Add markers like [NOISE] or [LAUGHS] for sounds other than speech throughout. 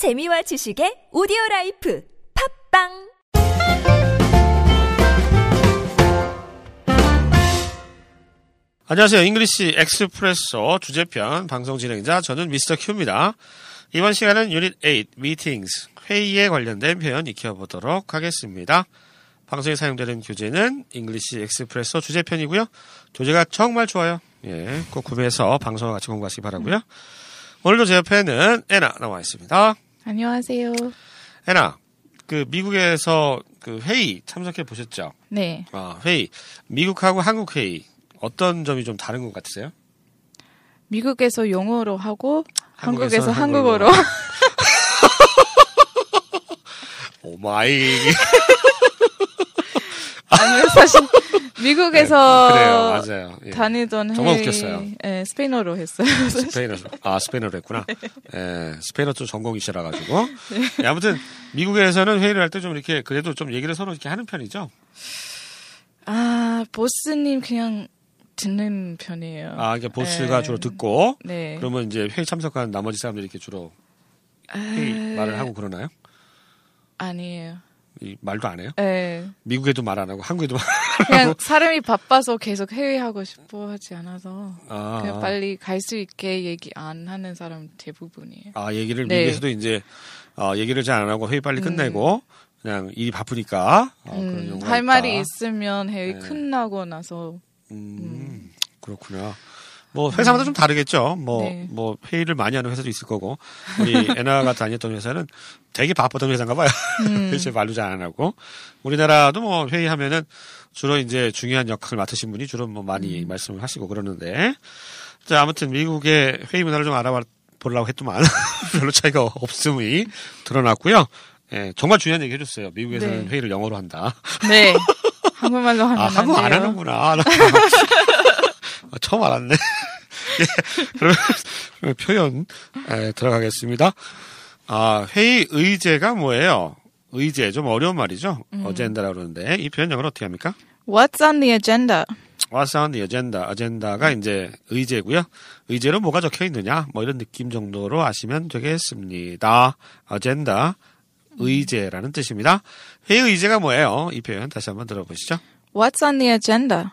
재미와 지식의 오디오 라이프 팟빵 안녕하세요. English Expresso 주제편 방송 진행자 저는 Mr. Q입니다. 이번 시간은 유닛 8 Meetings 회의에 관련된 표현 익혀보도록 하겠습니다. 방송에 사용되는 교재는 English Expresso 주제편이고요. 교재가 정말 좋아요. 예, 꼭 구매해서 방송과 같이 공부하시기 바라고요. 오늘도 제 옆에는 애나 나와 있습니다. 안녕하세요. 애나, 그 미국에서 그 회의 참석해 보셨죠? 네. 아, 회의. 미국하고 한국 회의 어떤 점이 좀 다른 것 같으세요? 미국에서 영어로 하고 한국에서 한국에서 한국어로. 한국어로. Oh [LAUGHS] my. [LAUGHS] 아니 사실 [LAUGHS] 미국에서 네, 그래요, 맞아요. 예. 다니던 정말 회의, 웃겼어요. 예, 스페인어로 했어요. [LAUGHS] 스페인어, 아, 스페인어로 했구나. 예, 스페인어 좀 전공이시라 가지고. 예, 아무튼, 미국에서는 회의를 할 때 좀 이렇게, 그래도 좀 얘기를 서로 이렇게 하는 편이죠. 아 보스님 그냥 듣는 편이에요. 아, 이게 보스가 예. 주로 듣고, 네. 그러면 이제 회의 참석한 나머지 사람들이 이렇게 주로 회의 에, 말을 하고 그러나요? 아니에요. 이 말도 안 해요? 예. 미국에도 말 안 하고, 한국에도 말 그냥 사람이 바빠서 계속 회의하고 싶어 하지 않아서 아, 그냥 빨리 갈 수 있게 얘기 안 하는 사람 대부분이에요. 아, 얘기를 네. 미국에서도 이제, 어, 얘기를 잘 안 하고 회의 빨리 끝내고, 그냥 일이 바쁘니까, 어, 음, 할. 말이 있으면 회의 네. 끝나고 나서 음, 그렇구나. 뭐 회사마다 좀 다르겠죠. 뭐, 네. 뭐 회의를 많이 하는 회사도 있을 거고 우리 [LAUGHS] 애나가 다녔던 회사는 되게 바빴던 회사인가 봐요. 음. [LAUGHS] 이제 말도 잘 안 하고 우리나라도 뭐 회의하면은 주로 이제 중요한 역할을 맡으신 분이 주로 뭐 음. 많이 말씀을 하시고 그러는데 자 아무튼 미국의 회의 문화를 좀 알아보려고 했더만 [LAUGHS] 별로 차이가 없음이 드러났고요. 예, 정말 중요한 얘기 해줬어요. 미국에서는 네. 회의를 영어로 한다. 네 한국말로 하면 아, 안 한국 안. 하는구나. 아, 처음 알았네. 예, 표현 에, 들어가겠습니다. 아, 회의 의제가 뭐예요? 의제 좀 어려운 말이죠. 음. 어젠다라고 그러는데 이 표현 영어로 어떻게 합니까? What's on the agenda? What's on the agenda? 어젠다가 이제 의제고요. 의제로 뭐가 적혀 있느냐? 뭐 이런 느낌 정도로 아시면 되겠습니다. 어젠다 의제라는 뜻입니다. 회의 의제가 뭐예요? 이 표현 다시 한번 들어보시죠. What's on the agenda?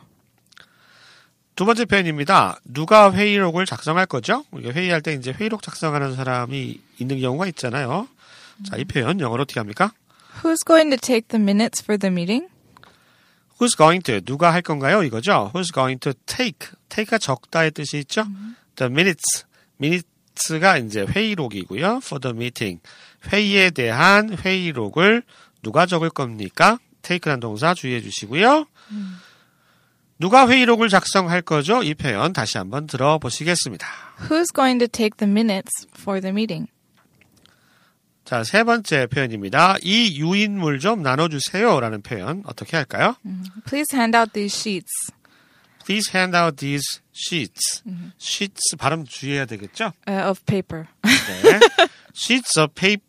두 번째 표현입니다. 누가 회의록을 작성할 거죠? 우리가 회의할 때 이제 회의록 작성하는 사람이 있는 경우가 있잖아요. 자, 이 표현 영어로 어떻게 합니까? Who's going to take the minutes for the meeting? Who's going to 누가 할 건가요? 이거죠. Who's going to take take가 적다의 뜻이 있죠. The minutes minutes가 이제 회의록이고요. For the meeting 회의에 대한 회의록을 누가 적을 겁니까? take라는 동사 주의해 주시고요. 누가 회의록을 작성할 거죠? 이 표현 다시 한번 들어보시겠습니다. Who's going to take the minutes for the meeting? 자, 세 번째 표현입니다. 이 유인물 좀 나눠주세요. 라는 표현 어떻게 할까요? Please hand out these sheets. Please hand out these sheets. sheets 발음 주의해야 되겠죠? uh, of paper. 네. sheets of paper.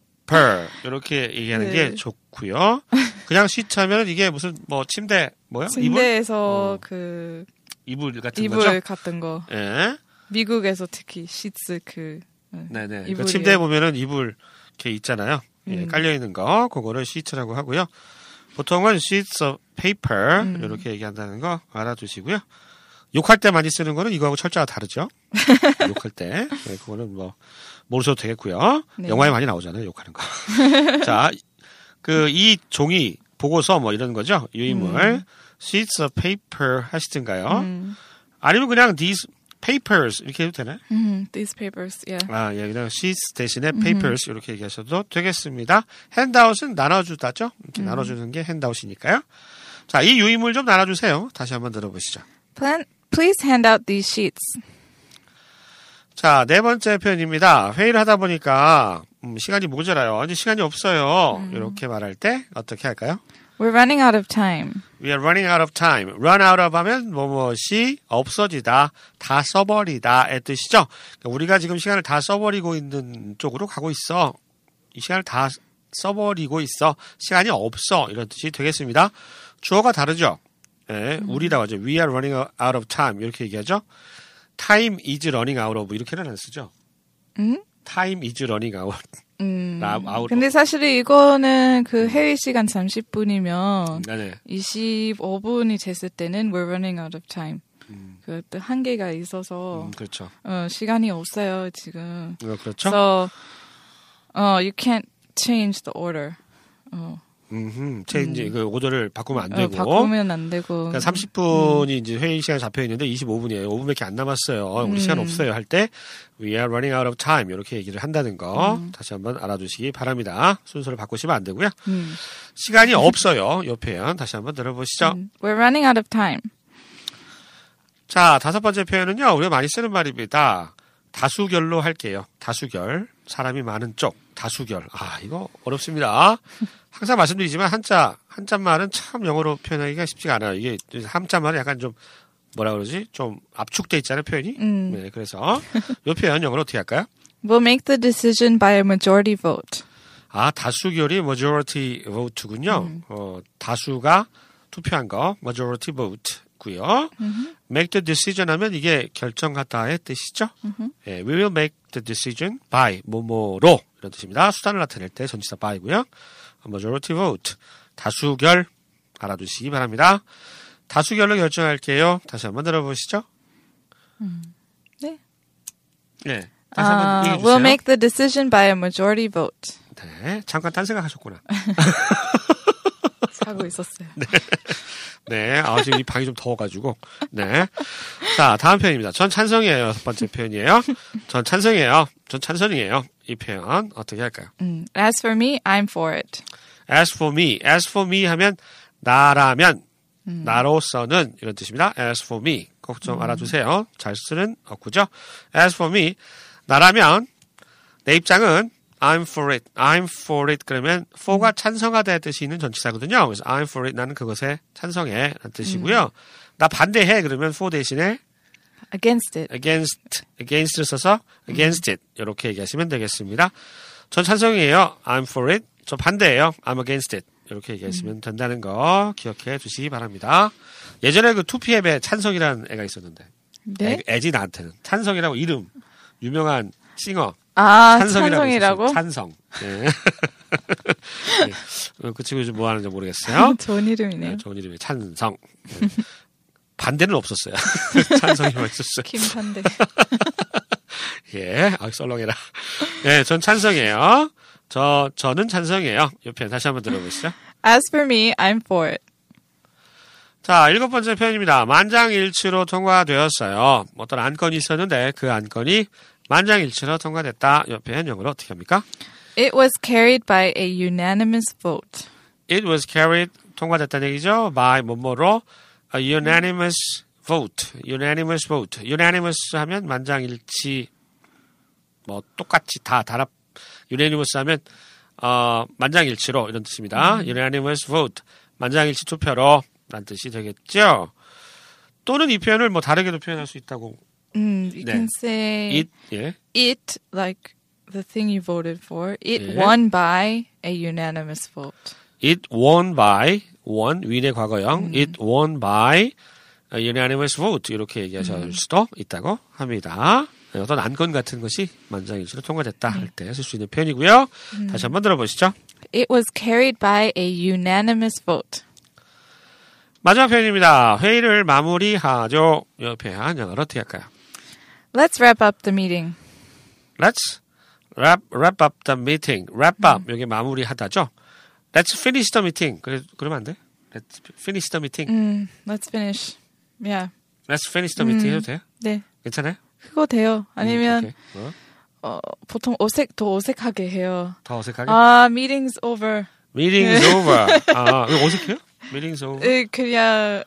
이렇게 얘기하는 네. 게 좋고요. 그냥 하면 이게 무슨 뭐 침대 뭐요? 이불? 침대에서 어. 그 이불 같은 이불 거죠? 같은 거. 예. 미국에서 특히 시츠 그 네네. 그 이불이요. 침대에 보면은 이불 이렇게 있잖아요. 예, 음. 깔려 있는 거, 그거를 sheets라고 하고요. 보통은 sheets of paper 음. 이렇게 얘기한다는 거 알아두시고요. 욕할 때 많이 쓰는 거는 이거하고 철자가 다르죠. [LAUGHS] 욕할 때, 네, 그거는 뭐 모르셔도 되겠고요. 네. 영화에 많이 나오잖아요, 욕하는 거. [LAUGHS] 자, 그 이 종이 보고서 뭐 이런 거죠. 유인물 sheets of paper 하시든가요. 음. 아니면 그냥 these papers 이렇게 해도 되나요? 음, these papers. Yeah. 아, 예, 그냥 sheets 대신에 papers 이렇게 얘기하셔도 되겠습니다. handout은 나눠주다죠? 이렇게 나눠주는 게 handout이니까요. 자, 이 유인물 좀 나눠주세요. 다시 한번 들어보시죠. Plan, please hand out these sheets. 자, 네 번째 표현입니다. 회의를 하다 보니까 음, 시간이 모자라요. 이제 시간이 없어요. 이렇게 말할 때 어떻게 할까요? We're running out of time. We are running out of time. run out of 하면 뭐뭐이 없어지다, 다 써버리다의 뜻이죠. 그러니까 우리가 지금 시간을 다 써버리고 있는 쪽으로 가고 있어. 이 시간을 다 써버리고 있어. 시간이 없어. 이런 뜻이 되겠습니다. 주어가 다르죠. 예, 우리라고 하죠. We are running out of time. 이렇게 얘기하죠. Time is running out of. 이렇게는 안 쓰죠. 음? time is running out. 음. 라- 아웃. 근데 사실 이거는 그 회의 시간 30분이면 네네. 25분이 됐을 때는 we're running out of time. 그것도 한계가 있어서 음, 그렇죠. 어, 시간이 없어요 지금. 어, 그렇죠. So, 어, you can't change the order. 어, 음, change 그 order를 바꾸면 안 어, 되고. 바꾸면 안 되고. 그러니까 30분이 이제 회의 시간 잡혀 있는데 25분이에요. 5분밖에 안 남았어요. 우리 시간 음. 없어요. 할 때 we are running out of time 이렇게 얘기를 한다는 거 음. 다시 한번 알아두시기 바랍니다. 순서를 바꾸시면 안 되고요. 음. 시간이 없어요. 요 표현 다시 한번 들어보시죠. 음. We're running out of time. 자, 다섯 번째 표현은요. 우리가 많이 쓰는 말입니다. 다수결로 할게요. 다수결. 사람이 많은 쪽. 다수결. 아, 이거 어렵습니다. 항상 말씀드리지만 한자, 한자말은 참 영어로 표현하기가 쉽지가 않아요. 이게 한자말은 약간 좀 뭐라 그러지? 좀 압축돼 있잖아요, 표현이. 음. 네, 그래서 이 표현 영어로 어떻게 할까요? We'll make the decision by a majority vote. 아, 다수결이 majority vote군요. 음. 어, 다수가 투표한 거 majority vote고요. make the decision 하면 이게 결정하다의 뜻이죠. 예, we will make the decision by 뭐뭐로 이런 뜻입니다. 수단을 나타낼 때 전치사 by고요. majority vote 다수결 알아두시기 바랍니다. 다수결로 결정할게요. 다시 한번 들어보시죠. 네. 네. 다시 한번 Uh, we'll make the decision by a majority vote. 네, 잠깐 딴 생각하셨구나. [LAUGHS] 하고 있었어요. 네, 아, 지금 이 방이 좀 더워가지고. 네. 자, 다음 표현입니다. 전 찬성이에요. 여섯 번째 표현이에요. 전 찬성이에요. 전 찬성이에요. 이 표현 어떻게 할까요? 음, As for me, I'm for it. As for me, as for me 하면 나라면, 나로서는 이런 뜻입니다. As for me. 꼭 좀 알아두세요. 잘 쓰는 어구죠. As for me, 나라면, 내 입장은 I'm for it. I'm for it. 그러면 for가 찬성하다의 뜻이 있는 전치사거든요. 그래서 I'm for it. 나는 그것에 찬성해. 라는 뜻이고요. 나 반대해. 그러면 for 대신에 Against it. against, against를 써서 against it. 이렇게 얘기하시면 되겠습니다. 전 찬성이에요. I'm for it. 저 반대예요. I'm against it. 이렇게 얘기하시면 된다는 거 기억해 두시기 바랍니다. 예전에 그 2PM에 찬성이라는 애가 있었는데 네? 애, 애지 나한테는 찬성이라고 이름 유명한 싱어 아, 찬성이라고 찬성이라고? 찬성. 네. [LAUGHS] 네. 어, 그 친구 요즘 뭐 하는지 모르겠어요. [LAUGHS] 좋은 이름이네요. 네, 좋은 이름이 찬성. 네. 반대는 없었어요. 찬성이만 있었어요. 김판대. 예, 아, 썰렁해라. 예, 전 찬성이에요. 저, 저는 찬성이에요. 옆에 다시 한번 들어보시죠. As for me, I'm for it. 자, 일곱 번째 표현입니다. 만장일치로 통과되었어요. 어떤 안건이 있었는데 그 안건이 만장일치로 통과됐다. 옆에 영어로 어떻게 합니까? It was carried by a unanimous vote. It was carried 통과됐다는 얘기죠. by 뭐뭐로 a unanimous vote. unanimous vote. unanimous 하면 만장일치 뭐 똑같이 다 단합 unanimous 하면 어 만장일치로 이런 뜻입니다. unanimous vote. 만장일치 투표로 란 뜻이 되겠죠. 또는 이 표현을 뭐 다르게도 표현할 수 있다고. Mm, you 네. can say it 예. it like the thing you voted for. It 예. won by a unanimous vote. It won by won 윈의 과거형. It won by a unanimous vote 이렇게 얘기하실 수도 있다고 합니다. 네, 어떤 안건 같은 것이 만장일치로 통과됐다 할 때 쓸 수 있는 표현이고요. 다시 한번 들어보시죠. It was carried by a unanimous vote. 마지막 표현입니다. 회의를 마무리하죠. 옆에 한 영어로 어떻게 할까요? Let's wrap up the meeting. Let's wrap, wrap up the meeting. wrap up 여기 마무리하다죠. Let's finish the meeting. 그래 그러면 안 돼? Let's finish the meeting. Mm, let's finish. Yeah. Let's finish the meeting 해도 돼요? 네. 괜찮아요? 그거 돼요. 아니면 음. 어? 어, 보통 어색 더 어색하게 해요. 더 어색하게? 아, meeting's over. Meeting's over. 아, 이거 어색해요? Meeting's over. 에, 그냥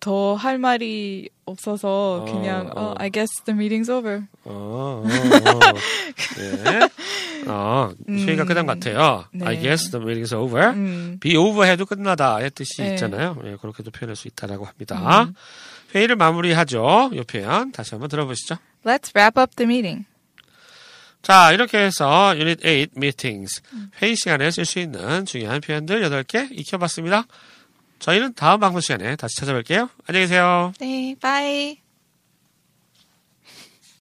더 할 말이 없어서 어, 그냥 어. 어, I guess the meeting's over. 어, 어, 어. 예. 어, 회의가 끝난 것 같아요. 네. I guess the meeting's over. 음. be over 해도 끝나다 의 뜻이 네. 있잖아요. 예, 그렇게도 표현할 수 있다라고 합니다. 회의를 마무리하죠. 이 표현 다시 한번 들어보시죠. Let's wrap up the meeting. 자, 이렇게 해서 Unit 8 Meetings 회의 시간에 쓸 수 있는 중요한 표현들 8개 익혀봤습니다. 저희는 다음 방송 시간에 다시 찾아뵐게요. 안녕히 계세요. 네, bye.